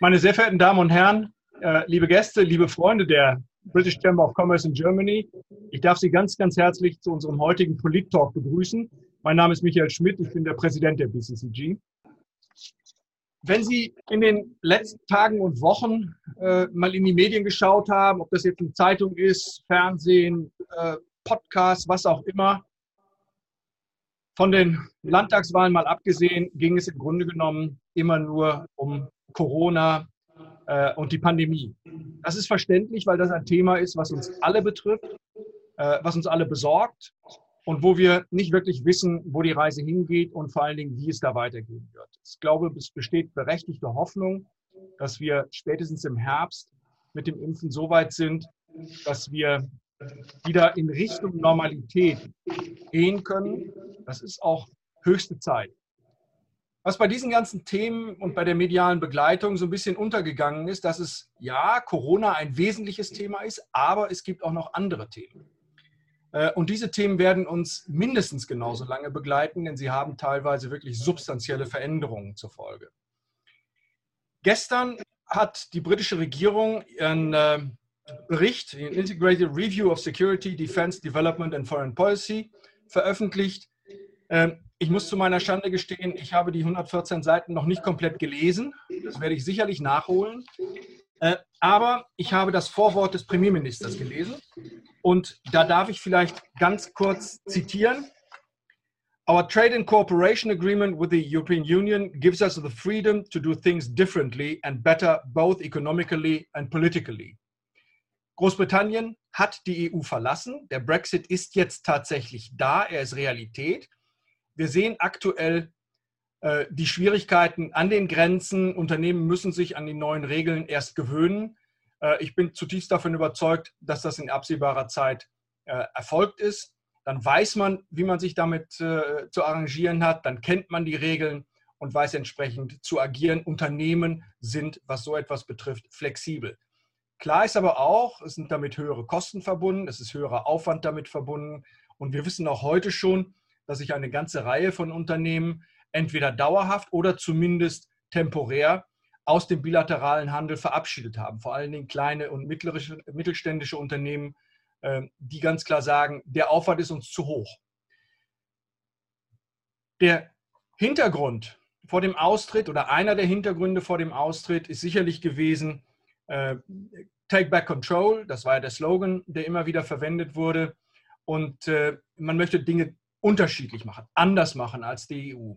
Meine sehr verehrten Damen und Herren, äh, liebe Gäste, liebe Freunde der British Chamber of Commerce in Germany, ich darf Sie ganz, ganz herzlich zu unserem heutigen Polit-Talk begrüßen. Mein Name ist Michael Schmidt, ich bin der Präsident der BCCG. Wenn Sie in den letzten Tagen und Wochen äh, mal in die Medien geschaut haben, ob das jetzt eine Zeitung ist, Fernsehen, äh, Podcast, was auch immer, von den Landtagswahlen mal abgesehen, ging es im Grunde genommen immer nur um Corona äh, und die Pandemie. Das ist verständlich, weil das ein Thema ist, was uns alle betrifft, äh, was uns alle besorgt und wo wir nicht wirklich wissen, wo die Reise hingeht und vor allen Dingen, wie es da weitergehen wird. Ich glaube, es besteht berechtigte Hoffnung, dass wir spätestens im Herbst mit dem Impfen so weit sind, dass wir wieder in Richtung Normalität gehen können. Das ist auch höchste Zeit. Was bei diesen ganzen Themen und bei der medialen Begleitung so ein bisschen untergegangen ist, dass es ja Corona ein wesentliches Thema ist, aber es gibt auch noch andere Themen. Äh, und diese Themen werden uns mindestens genauso lange begleiten, denn sie haben teilweise wirklich substanzielle Veränderungen zur Folge. Gestern hat die britische Regierung ihren äh, Bericht, den Integrated Review of Security, Defense, Development and Foreign Policy, veröffentlicht. Ich muss zu meiner Schande gestehen, ich habe die 114 Seiten noch nicht komplett gelesen. Das werde ich sicherlich nachholen. Äh, aber ich habe das Vorwort des Premierministers gelesen und da darf ich vielleicht ganz kurz zitieren. Our Trade and Cooperation Agreement with the European Union gives us the freedom to do things differently and better both economically and politically. Großbritannien hat die EU verlassen. Der Brexit ist jetzt tatsächlich da, er ist Realität. Wir sehen aktuell äh, die Schwierigkeiten an den Grenzen. Unternehmen müssen sich an die neuen Regeln erst gewöhnen. Äh, ich bin zutiefst davon überzeugt, dass das in absehbarer Zeit äh, erfolgt ist. Dann weiß man, wie man sich damit äh, zu arrangieren hat. Dann kennt man die Regeln und weiß entsprechend zu agieren. Unternehmen sind, was so etwas betrifft, flexibel. Klar ist aber auch, es sind damit höhere Kosten verbunden, es ist höherer Aufwand damit verbunden. Und wir wissen auch heute schon, dass sich eine ganze Reihe von Unternehmen entweder dauerhaft oder zumindest temporär aus dem bilateralen Handel verabschiedet haben. Vor allen Dingen kleine und mittelständische Unternehmen, ähm, die ganz klar sagen, der Aufwand ist uns zu hoch. Der Hintergrund vor dem Austritt oder einer der Hintergründe vor dem Austritt ist sicherlich gewesen, äh, Take Back Control, das war ja der Slogan, der immer wieder verwendet wurde. Und äh, man möchte Dinge unterschiedlich machen, anders machen als die EU.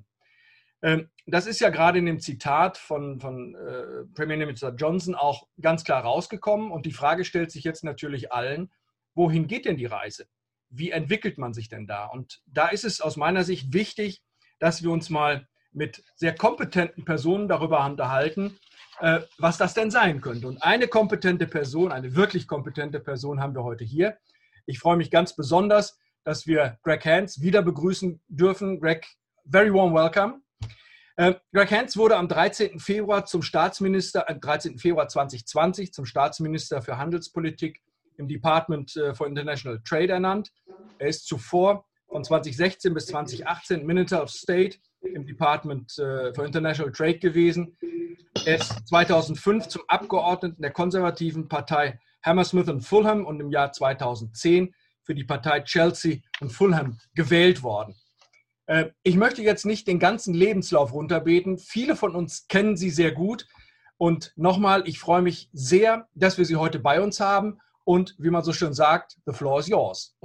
Ähm, das ist ja gerade in dem Zitat von, von äh, Premierminister Johnson auch ganz klar rausgekommen. Und die Frage stellt sich jetzt natürlich allen, wohin geht denn die Reise? Wie entwickelt man sich denn da? Und da ist es aus meiner Sicht wichtig, dass wir uns mal mit sehr kompetenten Personen darüber unterhalten, äh, was das denn sein könnte. Und eine kompetente Person, eine wirklich kompetente Person haben wir heute hier. Ich freue mich ganz besonders, dass wir Greg Hans wieder begrüßen dürfen. Greg, very warm welcome. Äh, Greg Hans wurde am 13. Februar zum Staatsminister, äh, 13. Februar 2020 zum Staatsminister für Handelspolitik im Department äh, for International Trade ernannt. Er ist zuvor von 2016 bis 2018 Minister of State im Department äh, for International Trade gewesen. Er ist 2005 zum Abgeordneten der konservativen Partei Hammersmith und Fulham und im Jahr 2010 für die Partei Chelsea und Fulham gewählt worden. Äh, ich möchte jetzt nicht den ganzen Lebenslauf runterbeten. Viele von uns kennen sie sehr gut. Und nochmal, ich freue mich sehr, dass wir Sie heute bei uns haben. Und wie man so schön sagt, the floor is yours.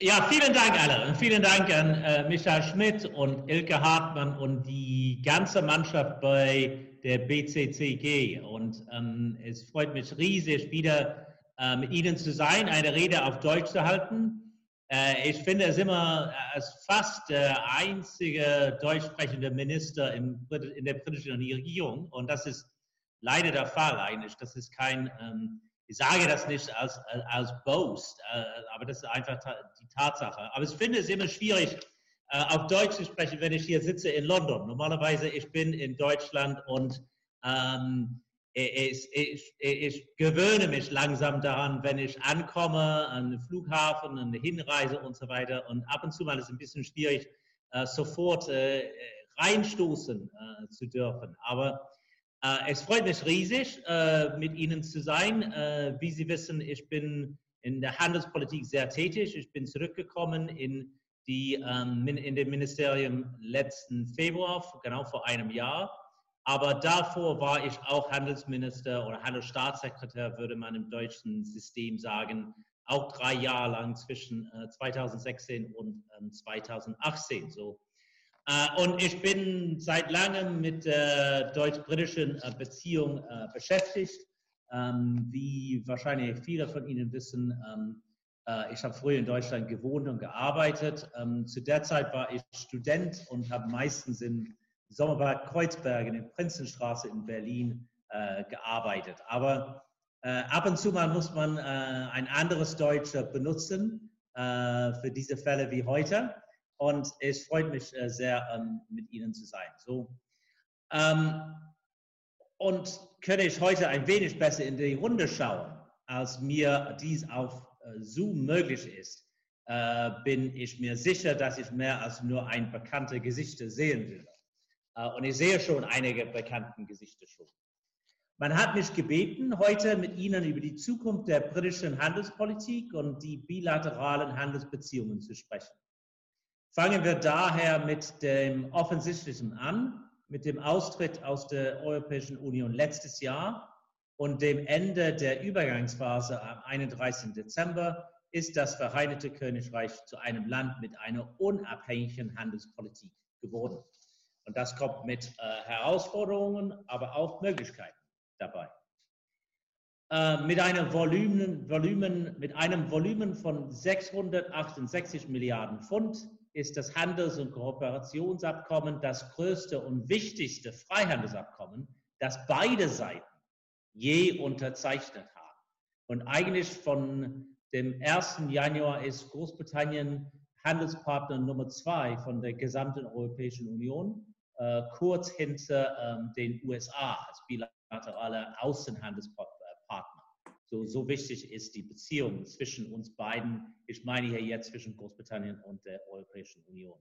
Ja, vielen Dank alle. Und vielen Dank an äh, Michael Schmidt und Ilke Hartmann und die ganze Mannschaft bei der BCCG. Und ähm, es freut mich riesig, wieder mit Ihnen zu sein, eine Rede auf Deutsch zu halten. Äh, ich finde es immer äh, als fast der einzige deutsch sprechende Minister in der britischen Regierung. Und das ist leider der Fall eigentlich. Das ist kein, ähm, ich sage das nicht als, als Boast, aber das ist einfach die Tatsache. Aber ich finde es immer schwierig, auf Deutsch zu sprechen, wenn ich hier sitze in London. Normalerweise, ich bin in Deutschland und ähm, ich, ich, ich, gewöhne mich langsam daran, wenn ich ankomme an den Flughafen, an die Hinreise und so weiter. Und ab und zu mal ist es ein bisschen schwierig, äh, sofort äh, reinstoßen äh, zu dürfen. Aber es freut mich riesig, mit Ihnen zu sein. Wie Sie wissen, ich bin in der Handelspolitik sehr tätig. Ich bin zurückgekommen in, die, ähm, in dem Ministerium letzten Februar, genau vor einem Jahr. Aber davor war ich auch Handelsminister oder Handelsstaatssekretär, würde man im deutschen System sagen, auch drei Jahre lang zwischen 2016 und 2018. Ähm, so äh, und ich bin seit langem mit der deutsch-britischen äh, Beziehung äh, beschäftigt. Ähm, wie wahrscheinlich viele von Ihnen wissen, ähm, ich habe früher in Deutschland gewohnt und gearbeitet. Zu der Zeit war ich Student und habe meistens in Sommerbad Kreuzberg in der Prinzenstraße in Berlin gearbeitet. Aber ab und zu mal muss man ein anderes Deutsch benutzen für diese Fälle wie heute und es freut mich äh, sehr, ähm, mit Ihnen zu sein. So, ähm, und könnte ich heute ein wenig besser in die Runde schauen, als mir dies auf äh, Zoom möglich ist, äh, bin ich mir sicher, dass ich mehr als nur ein bekannte Gesichter sehen würde. Und ich sehe schon einige bekannte Gesichter schon. Man hat mich gebeten, heute mit Ihnen über die Zukunft der britischen Handelspolitik und die bilateralen Handelsbeziehungen zu sprechen. Fangen wir daher mit dem Offensichtlichen an, mit dem Austritt aus der Europäischen Union letztes Jahr und dem Ende der Übergangsphase am 31. Dezember ist das Vereinigte Königreich zu einem Land mit einer unabhängigen Handelspolitik geworden. Und das kommt mit äh, Herausforderungen, aber auch Möglichkeiten dabei. Äh, mit, einem Volumen, Volumen, mit einem Volumen von 668 Milliarden Pfund ist das Handels- und Kooperationsabkommen das größte und wichtigste Freihandelsabkommen, das beide Seiten je unterzeichnet haben. Und eigentlich von dem 1. Januar ist Großbritannien Handelspartner Nummer zwei von der gesamten Europäischen Union, äh, kurz hinter ähm, den USA als bilateraler Außenhandelspartner. So, so wichtig ist die Beziehung zwischen uns beiden. Ich meine hier jetzt zwischen Großbritannien und der Europäischen Union.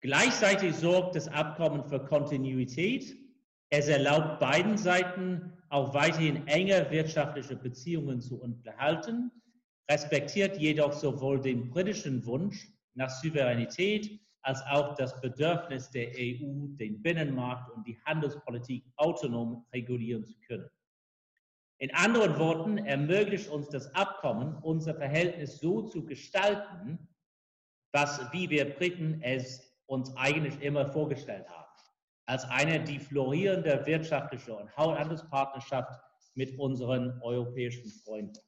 Gleichzeitig sorgt das Abkommen für Kontinuität. Es erlaubt beiden Seiten auch weiterhin enge wirtschaftliche Beziehungen zu unterhalten, respektiert jedoch sowohl den britischen Wunsch nach Souveränität als auch das Bedürfnis der EU, den Binnenmarkt und die Handelspolitik autonom regulieren zu können. In anderen Worten ermöglicht uns das Abkommen, unser Verhältnis so zu gestalten, was, wie wir Briten es uns eigentlich immer vorgestellt haben, als eine die florierende wirtschaftliche und Handelspartnerschaft mit unseren europäischen Freunden.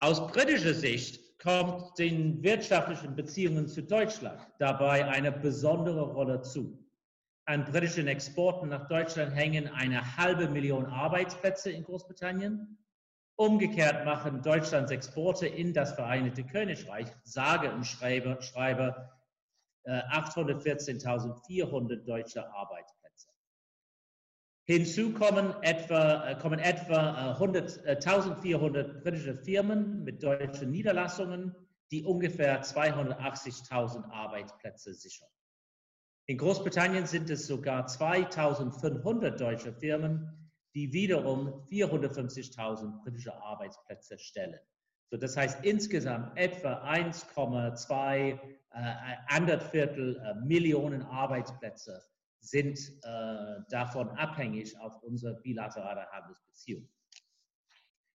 Aus britischer Sicht kommt den wirtschaftlichen Beziehungen zu Deutschland dabei eine besondere Rolle zu. An britischen Exporten nach Deutschland hängen eine halbe Million Arbeitsplätze in Großbritannien. Umgekehrt machen Deutschlands Exporte in das Vereinigte Königreich, sage und schreibe, schreibe 814.400 deutsche Arbeitsplätze. Hinzu kommen etwa, äh, kommen etwa 100, äh, 1400 britische Firmen mit deutschen Niederlassungen, die ungefähr 280.000 Arbeitsplätze sichern. In Großbritannien sind es sogar 2500 deutsche Firmen, die wiederum 450.000 britische Arbeitsplätze stellen. So, das heißt insgesamt etwa 1,2 äh, Viertel äh, Millionen Arbeitsplätze sind äh, davon abhängig auf unsere bilaterale Handelsbeziehung.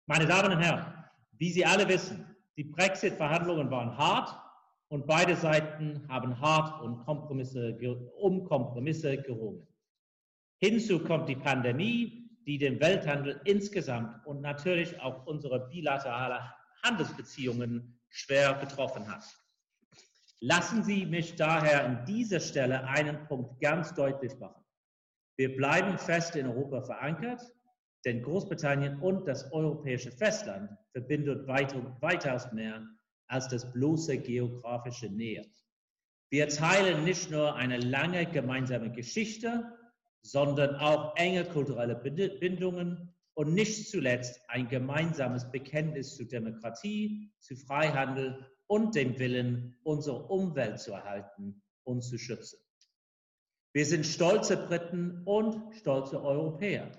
Meine Damen und Herren, wie Sie alle wissen, die Brexit-Verhandlungen waren hart und beide Seiten haben hart und Kompromisse, um Kompromisse gerungen. Hinzu kommt die Pandemie, die den Welthandel insgesamt und natürlich auch unsere bilaterale Handelsbeziehungen schwer betroffen hat. Lassen Sie mich daher an dieser Stelle einen Punkt ganz deutlich machen. Wir bleiben fest in Europa verankert, denn Großbritannien und das europäische Festland verbindet weitaus mehr als das bloße geografische Nähe. Wir teilen nicht nur eine lange gemeinsame Geschichte, sondern auch enge kulturelle Bindungen und nicht zuletzt ein gemeinsames Bekenntnis zu Demokratie, zu Freihandel und dem Willen, unsere Umwelt zu erhalten und zu schützen. Wir sind stolze Briten und stolze Europäer.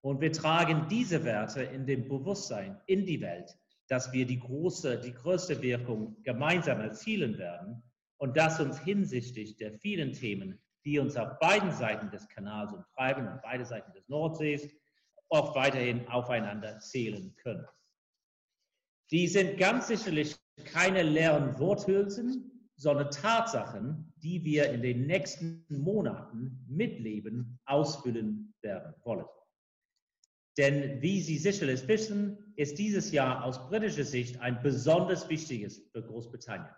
Und wir tragen diese Werte in dem Bewusstsein in die Welt, dass wir die, große, die größte Wirkung gemeinsam erzielen werden und dass uns hinsichtlich der vielen Themen, die uns auf beiden Seiten des Kanals umtreiben, und beide Seiten des Nordsees, auch weiterhin aufeinander zählen können. Die sind ganz sicherlich keine leeren Worthülsen, sondern Tatsachen, die wir in den nächsten Monaten mitleben, ausfüllen werden wollen. Denn wie Sie sicherlich wissen, ist dieses Jahr aus britischer Sicht ein besonders wichtiges für Großbritannien.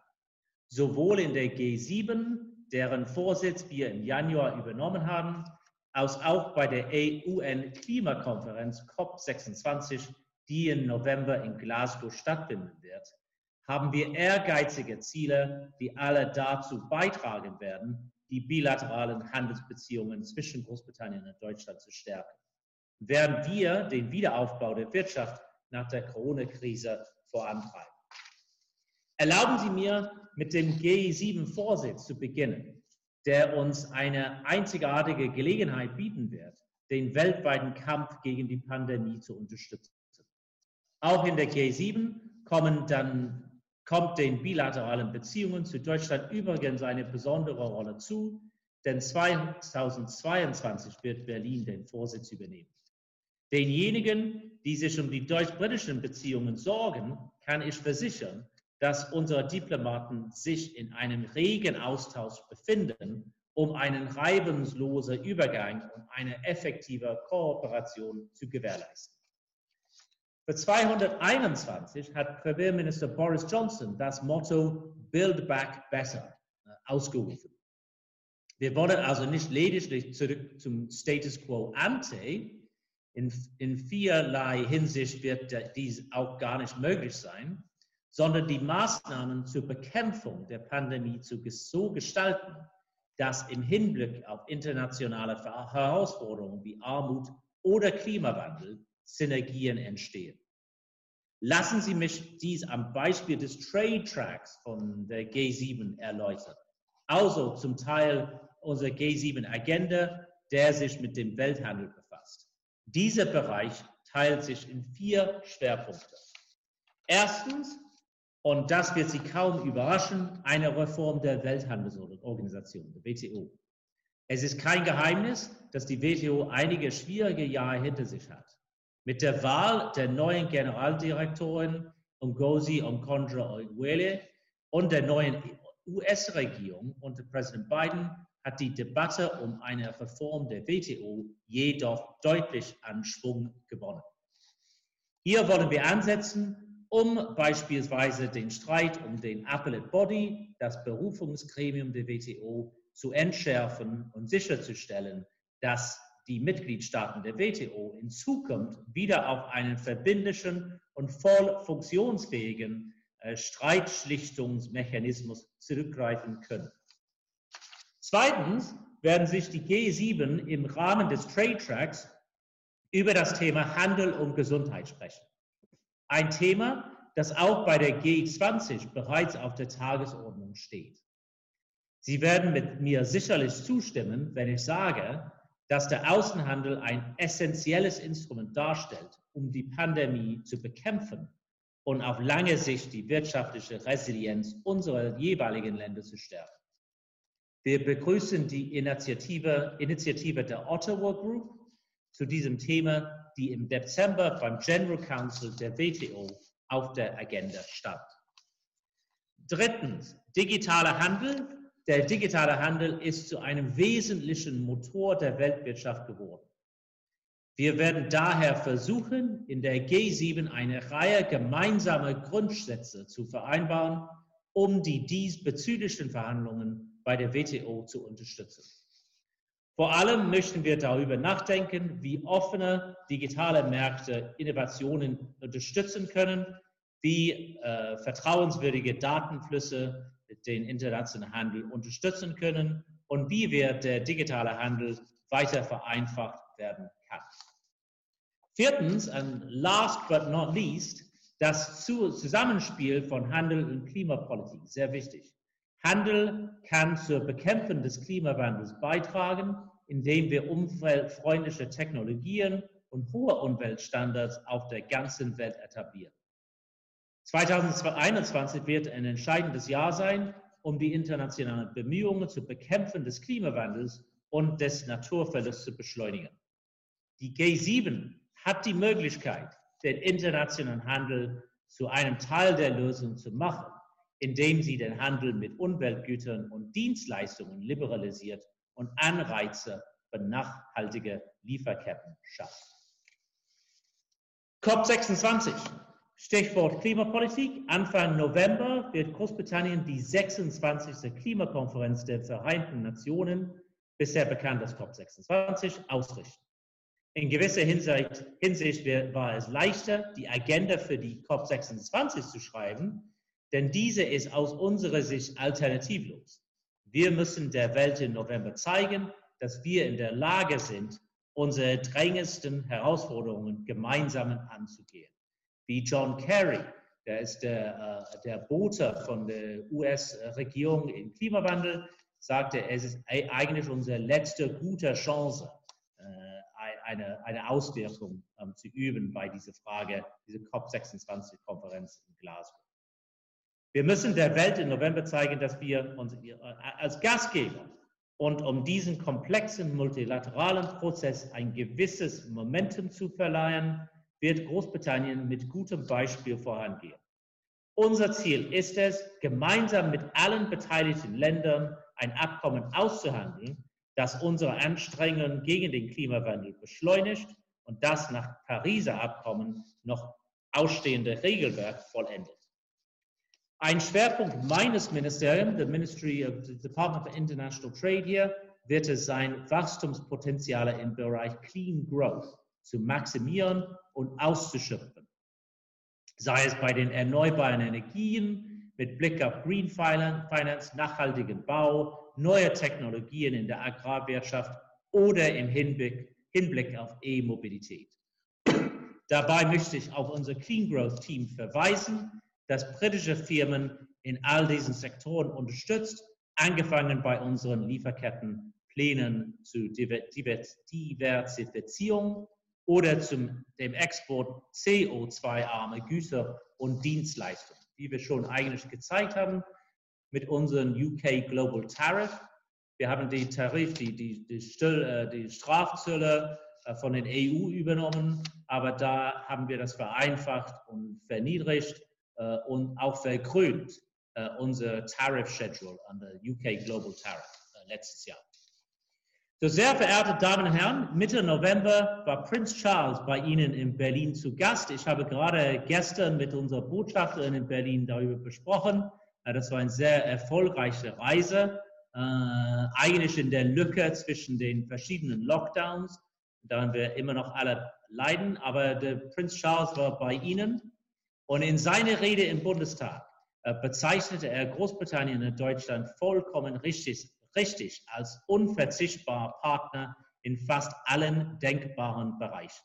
Sowohl in der G7, deren Vorsitz wir im Januar übernommen haben, als auch bei der UN-Klimakonferenz COP26, die im November in Glasgow stattfinden wird, haben wir ehrgeizige Ziele, die alle dazu beitragen werden, die bilateralen Handelsbeziehungen zwischen Großbritannien und Deutschland zu stärken. Während wir den Wiederaufbau der Wirtschaft nach der Corona-Krise vorantreiben. Erlauben Sie mir, mit dem G7-Vorsitz zu beginnen, der uns eine einzigartige Gelegenheit bieten wird, den weltweiten Kampf gegen die Pandemie zu unterstützen. Auch in der G7 kommen dann kommt den bilateralen Beziehungen zu Deutschland übrigens eine besondere Rolle zu, denn 2022 wird Berlin den Vorsitz übernehmen. Denjenigen, die sich um die deutsch-britischen Beziehungen sorgen, kann ich versichern, dass unsere Diplomaten sich in einem regen Austausch befinden, um einen reibungslosen Übergang und eine effektive Kooperation zu gewährleisten. Für 221 hat Premierminister Boris Johnson das Motto Build Back Better äh, ausgerufen. Wir wollen also nicht lediglich zurück zum Status quo ante. In, in vielerlei Hinsicht wird dies auch gar nicht möglich sein, sondern die Maßnahmen zur Bekämpfung der Pandemie so gestalten, dass im Hinblick auf internationale Herausforderungen wie Armut oder Klimawandel Synergien entstehen. Lassen Sie mich dies am Beispiel des Trade Tracks von der G7 erläutern. Also zum Teil unserer G7-Agenda, der sich mit dem Welthandel befasst. Dieser Bereich teilt sich in vier Schwerpunkte. Erstens, und das wird Sie kaum überraschen, eine Reform der Welthandelsorganisation, der WTO. Es ist kein Geheimnis, dass die WTO einige schwierige Jahre hinter sich hat. Mit der Wahl der neuen Generaldirektorin Ngozi Okonjo-Iweala und der neuen US-Regierung unter Präsident Biden hat die Debatte um eine Reform der WTO jedoch deutlich an Schwung gewonnen. Hier wollen wir ansetzen, um beispielsweise den Streit um den Appellate Body, das Berufungsgremium der WTO, zu entschärfen und sicherzustellen, dass die Mitgliedstaaten der WTO in Zukunft wieder auf einen verbindlichen und voll funktionsfähigen äh, Streitschlichtungsmechanismus zurückgreifen können. Zweitens werden sich die G7 im Rahmen des Trade Tracks über das Thema Handel und Gesundheit sprechen. Ein Thema, das auch bei der G20 bereits auf der Tagesordnung steht. Sie werden mit mir sicherlich zustimmen, wenn ich sage, dass der Außenhandel ein essentielles Instrument darstellt, um die Pandemie zu bekämpfen und auf lange Sicht die wirtschaftliche Resilienz unserer jeweiligen Länder zu stärken. Wir begrüßen die Initiative, Initiative der Ottawa Group zu diesem Thema, die im Dezember beim General Council der WTO auf der Agenda stand. Drittens, digitaler Handel der digitale Handel ist zu einem wesentlichen Motor der Weltwirtschaft geworden. Wir werden daher versuchen, in der G7 eine Reihe gemeinsamer Grundsätze zu vereinbaren, um die diesbezüglichen Verhandlungen bei der WTO zu unterstützen. Vor allem möchten wir darüber nachdenken, wie offene digitale Märkte Innovationen unterstützen können, wie äh, vertrauenswürdige Datenflüsse den internationalen Handel unterstützen können und wie wir der digitale Handel weiter vereinfacht werden kann. Viertens, und last but not least, das Zusammenspiel von Handel und Klimapolitik, sehr wichtig. Handel kann zur Bekämpfung des Klimawandels beitragen, indem wir umweltfreundliche Technologien und hohe Umweltstandards auf der ganzen Welt etablieren. 2021 wird ein entscheidendes Jahr sein, um die internationalen Bemühungen zur Bekämpfung des Klimawandels und des Naturverlusts zu beschleunigen. Die G7 hat die Möglichkeit, den internationalen Handel zu einem Teil der Lösung zu machen, indem sie den Handel mit Umweltgütern und Dienstleistungen liberalisiert und Anreize für nachhaltige Lieferketten schafft. COP26, Stichwort Klimapolitik. Anfang November wird Großbritannien die 26. Klimakonferenz der Vereinten Nationen, bisher bekannt als COP26, ausrichten. In gewisser Hinsicht, Hinsicht war es leichter, die Agenda für die COP26 zu schreiben, denn diese ist aus unserer Sicht alternativlos. Wir müssen der Welt im November zeigen, dass wir in der Lage sind, unsere drängendsten Herausforderungen gemeinsam anzugehen. Wie John Kerry, der ist der, äh, der Bote von der US-Regierung im Klimawandel, sagte, es ist eigentlich unsere letzte gute Chance, eine, eine Auswirkung ähm, zu üben bei dieser Frage, diese COP26-Konferenz in Glasgow. Wir müssen der Welt im November zeigen, dass wir uns äh, als Gastgeber und um diesen komplexen multilateralen Prozess ein gewisses Momentum zu verleihen, wird Großbritannien mit gutem Beispiel vorangehen. Unser Ziel ist es, gemeinsam mit allen beteiligten Ländern ein Abkommen auszuhandeln, das unsere Anstrengungen gegen den Klimawandel beschleunigt und das nach Pariser Abkommen noch ausstehende Regelwerk vollendet. Ein Schwerpunkt meines Ministeriums, der Ministry of the Department for International Trade hier, wird es sein, Wachstumspotenziale im Bereich Clean Growth zu maximieren und auszuschöpfen. Sei es bei den erneuerbaren Energien mit Blick auf Green Finance, nachhaltigen Bau, neue Technologien in der Agrarwirtschaft oder im Hinblick, Hinblick auf E-Mobilität. Dabei möchte ich auf unser Clean Growth Team verweisen, das britische Firmen in all diesen Sektoren unterstützt, angefangen bei unseren Lieferkettenplänen zur Diversifizierung oder zum dem Export CO2-arme Güter und Dienstleistungen. Wie wir schon eigentlich gezeigt haben, mit unserem UK Global Tariff. Wir haben die Tarif, die, die, die, Still, äh, die Strafzölle äh, von den EU übernommen, aber da haben wir das vereinfacht und verniedrigt äh, und auch vergrünt, unser Tariff Schedule an der UK Global Tariff letztes Jahr. So, sehr verehrte Damen und Herren, Mitte November war Prinz Charles bei Ihnen in Berlin zu Gast. Ich habe gerade gestern mit unserer Botschafterin in Berlin darüber besprochen. Das war eine sehr erfolgreiche Reise, äh, eigentlich in der Lücke zwischen den verschiedenen Lockdowns, da wir immer noch alle leiden. Aber der Prinz Charles war bei Ihnen und in seiner Rede im Bundestag äh, bezeichnete er Großbritannien und Deutschland vollkommen richtig, richtig als unverzichtbarer Partner in fast allen denkbaren Bereichen.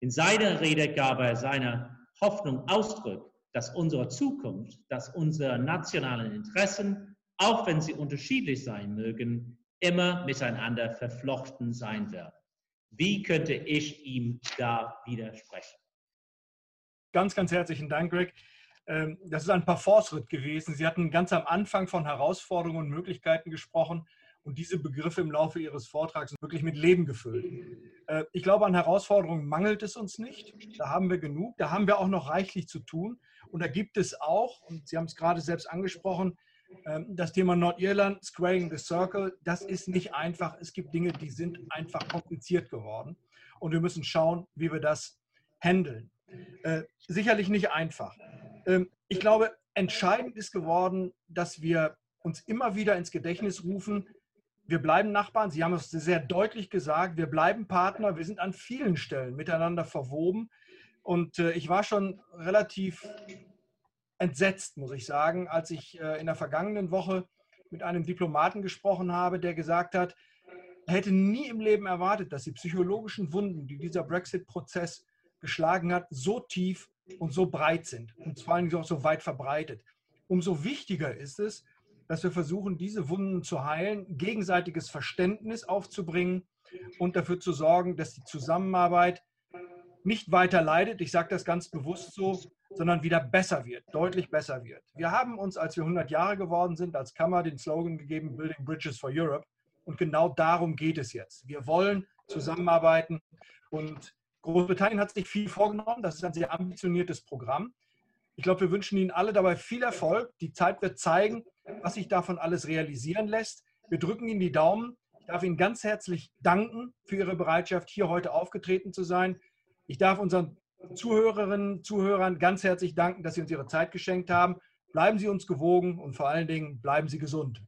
In seiner Rede gab er seine Hoffnung Ausdruck, dass unsere Zukunft, dass unsere nationalen Interessen, auch wenn sie unterschiedlich sein mögen, immer miteinander verflochten sein werden. Wie könnte ich ihm da widersprechen? Ganz, ganz herzlichen Dank, Greg. Ähm, das ist ein Parforce-Ritt gewesen. Sie hatten ganz am Anfang von Herausforderungen und Möglichkeiten gesprochen und diese Begriffe im Laufe Ihres Vortrags wirklich mit Leben gefüllt. Äh, ich glaube, an Herausforderungen mangelt es uns nicht. Da haben wir genug. Da haben wir auch noch reichlich zu tun. Und da gibt es auch, und Sie haben es gerade selbst angesprochen, ähm, das Thema Nordirland, Squaring the Circle, das ist nicht einfach. Es gibt Dinge, die sind einfach kompliziert geworden. Und wir müssen schauen, wie wir das handeln. Äh, sicherlich nicht einfach. Ähm, ich glaube, entscheidend ist geworden, dass wir uns immer wieder ins Gedächtnis rufen, wir bleiben Nachbarn. Sie haben es sehr deutlich gesagt. Wir bleiben Partner. Wir sind an vielen Stellen miteinander verwoben. Und äh, ich war schon relativ entsetzt, muss ich sagen, als ich äh, in der vergangenen Woche mit einem Diplomaten gesprochen habe, der gesagt hat, er hätte nie im Leben erwartet, dass die psychologischen Wunden, die dieser Brexit-Prozess geschlagen hat, so tief und so breit sind und vor allem auch so weit verbreitet. Umso wichtiger ist es, dass wir versuchen, diese Wunden zu heilen, gegenseitiges Verständnis aufzubringen und dafür zu sorgen, dass die Zusammenarbeit nicht weiter leidet, ich sage das ganz bewusst so, sondern wieder besser wird, deutlich besser wird. Wir haben uns, als wir 100 Jahre geworden sind, als Kammer den Slogan gegeben, Building Bridges for Europe. Und genau darum geht es jetzt. Wir wollen zusammenarbeiten und Großbritannien hat sich viel vorgenommen. Das ist ein sehr ambitioniertes Programm. Ich glaube, wir wünschen Ihnen alle dabei viel Erfolg. Die Zeit wird zeigen, was sich davon alles realisieren lässt. Wir drücken Ihnen die Daumen. Ich darf Ihnen ganz herzlich danken für Ihre Bereitschaft, hier heute aufgetreten zu sein. Ich darf unseren Zuhörerinnen und Zuhörern ganz herzlich danken, dass Sie uns Ihre Zeit geschenkt haben. Bleiben Sie uns gewogen und vor allen Dingen bleiben Sie gesund.